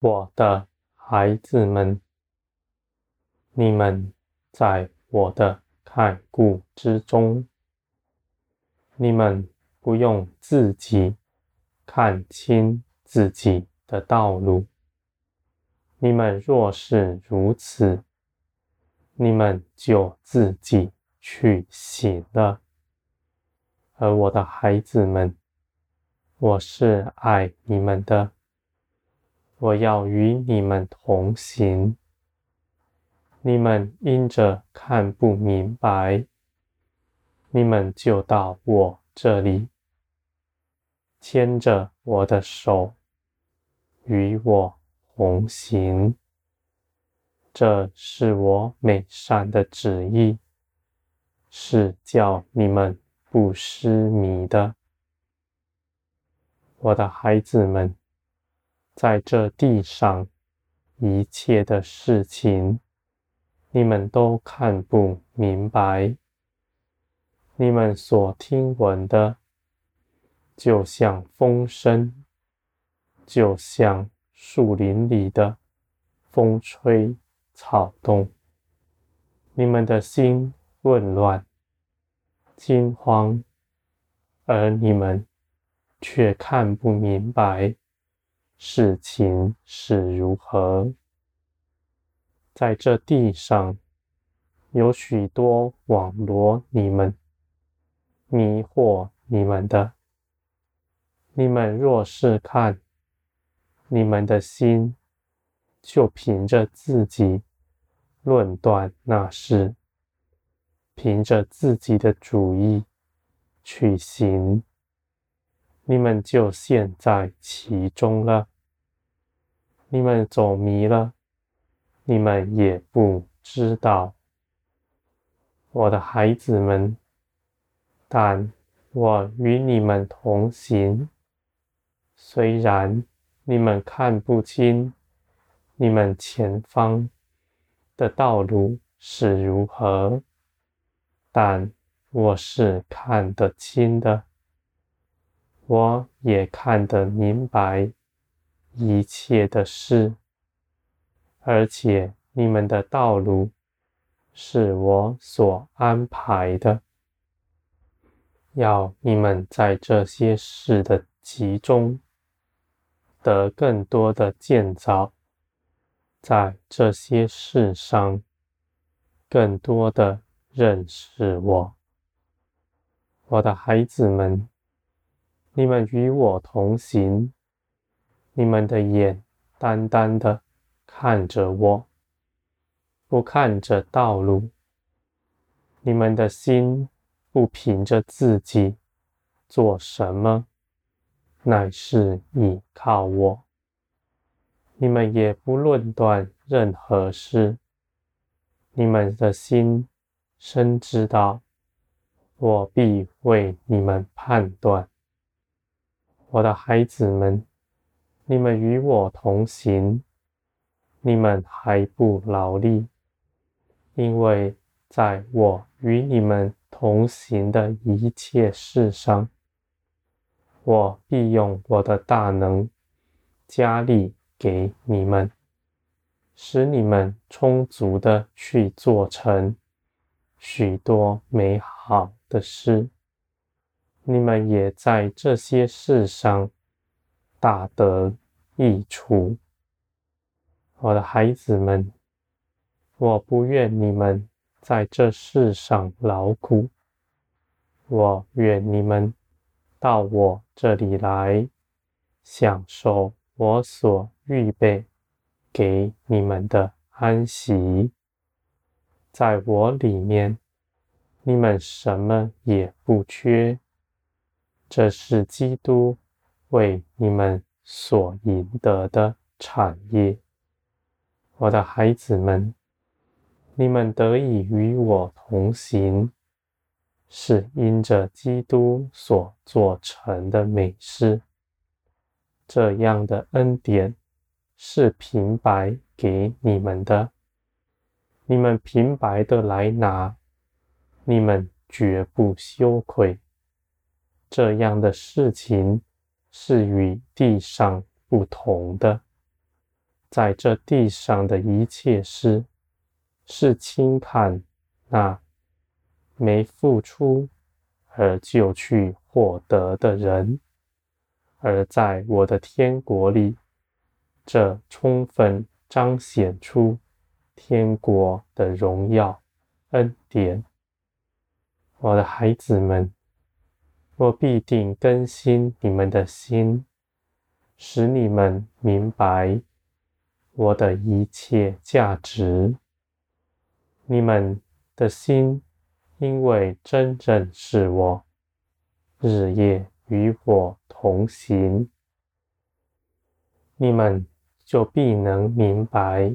我的孩子们，你们在我的看顾之中，你们不用自己看清自己的道路。你们若是如此，你们就自己去行了。而我的孩子们，我是爱你们的，我要与你们同行。你们因着看不明白，你们就到我这里，牵着我的手，与我同行。这是我美善的旨意，是叫你们不失迷的。我的孩子们，在这地上一切的事情，你们都看不明白，你们所听闻的，就像风声，就像树林里的风吹草动，你们的心混乱、惊慌，而你们却看不明白。事情是如何。在这地上，有许多网罗你们、迷惑你们的。你们若是看，你们的心就凭着自己论断那事，凭着自己的主意去行，你们就陷在其中了。你们走迷了。你们也不知道，我的孩子们，但我与你们同行。虽然你们看不清你们前方的道路是如何，但我是看得清的，我也看得明白一切的事。而且你们的道路是我所安排的，要你们在这些事的其中得更多的建造，在这些事上更多的认识我。我的孩子们，你们与我同行，你们的眼单单的。看着我，不看着道路。你们的心不凭着自己做什么，乃是倚靠我。你们也不论断任何事。你们的心深知道，我必为你们判断。我的孩子们，你们与我同行。你们还不劳力，因为在我与你们同行的一切事上，我必用我的大能加力给你们，使你们充足的去做成许多美好的事。你们也在这些事上大得益处。我的孩子们，我不愿你们在这世上劳苦，我愿你们到我这里来，享受我所预备给你们的安息。在我里面，你们什么也不缺，这是基督为你们所赢得的产业。我的孩子们，你们得以与我同行，是因着基督所做成的美事。这样的恩典是平白给你们的，你们平白的来拿，你们绝不羞愧。这样的事情是与地上不同的。在这地上的一切事，是轻看那没付出而就去获得的人，而在我的天国里，这充分彰显出天国的荣耀恩典。我的孩子们，我必定更新你们的心，使你们明白我的一切价值。你们的心因为真正是我，日夜与我同行，你们就必能明白，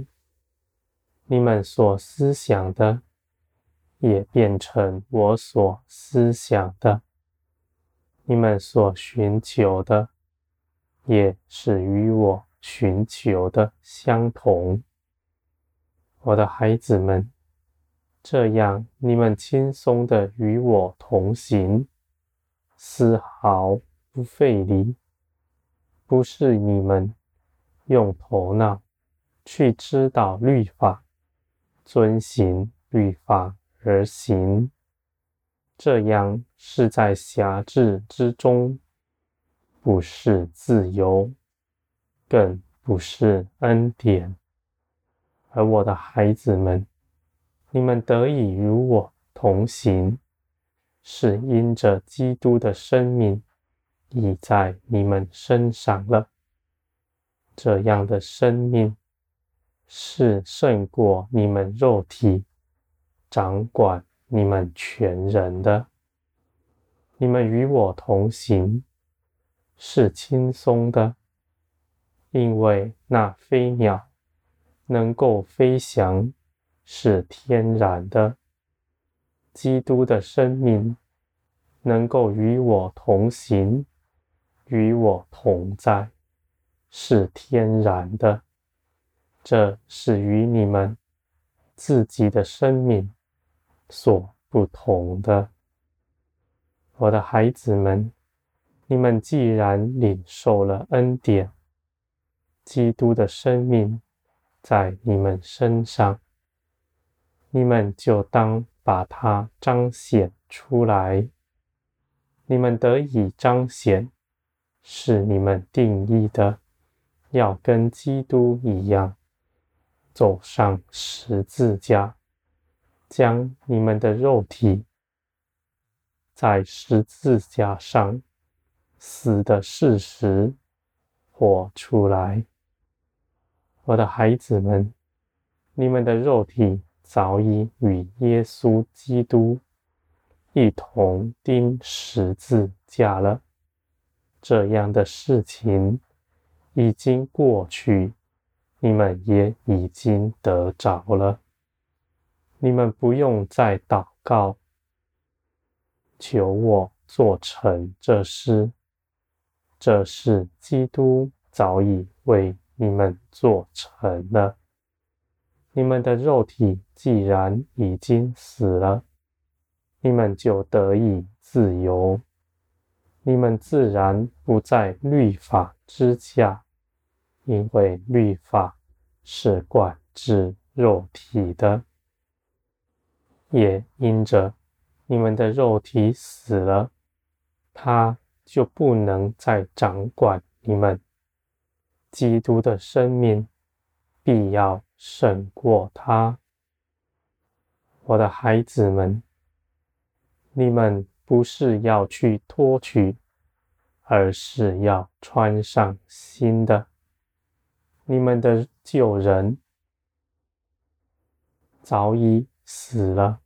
你们所思想的。也变成我所思想的，你们所寻求的，也是与我寻求的相同。我的孩子们，这样你们轻松的与我同行，丝毫不费力，不是你们用头脑去知道律法，遵行律法。而行，这样是在辖制之中，不是自由，更不是恩典。而我的孩子们，你们得以与我同行，是因着基督的生命已在你们身上了。这样的生命是胜过你们肉体。掌管你们全人的，你们与我同行是轻松的，因为那飞鸟能够飞翔是天然的，基督的生命能够与我同行，与我同在是天然的，这是与你们自己的生命。所不同的，我的孩子们，你们既然领受了恩典，基督的生命在你们身上，你们就当把它彰显出来。你们得以彰显，是你们定义的，要跟基督一样，走上十字架。将你们的肉体在十字架上死的事实活出来，我的孩子们，你们的肉体早已与耶稣基督一同钉十字架了。这样的事情已经过去，你们也已经得着了。你们不用再祷告，求我做成这事，这事基督早已为你们做成了。你们的肉体既然已经死了，你们就得以自由，你们自然不在律法之下，因为律法是管制肉体的。也因着你们的肉体死了，他就不能再掌管你们。基督的生命必要胜过他。我的孩子们，你们不是要去脱去，而是要穿上新的。你们的旧人早已死了。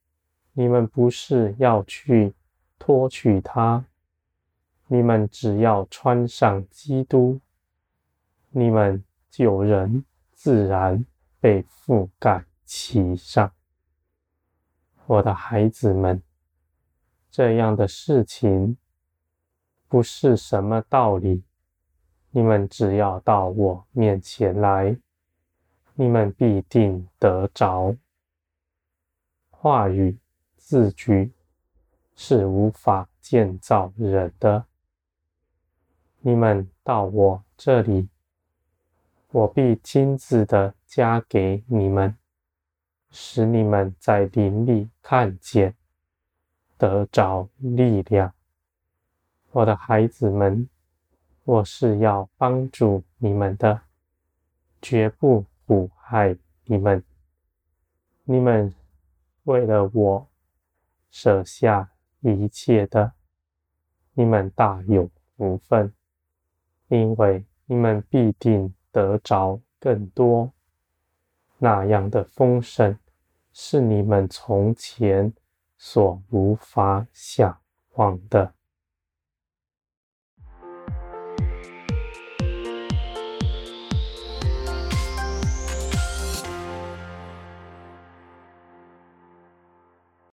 你们不是要去脱去它，你们只要穿上基督，你们旧人自然被覆盖其上。我的孩子们，这样的事情不是什么道理，你们只要到我面前来，你们必定得着话语。字句是无法建造人的。你们到我这里，我必亲自的加给你们，使你们在灵里看见，得着力量。我的孩子们，我是要帮助你们的，绝不苦害你们。你们为了我舍下一切的，你们大有福分，因为你们必定。得着更多，那样的丰盛，是你们从前所无法想望的。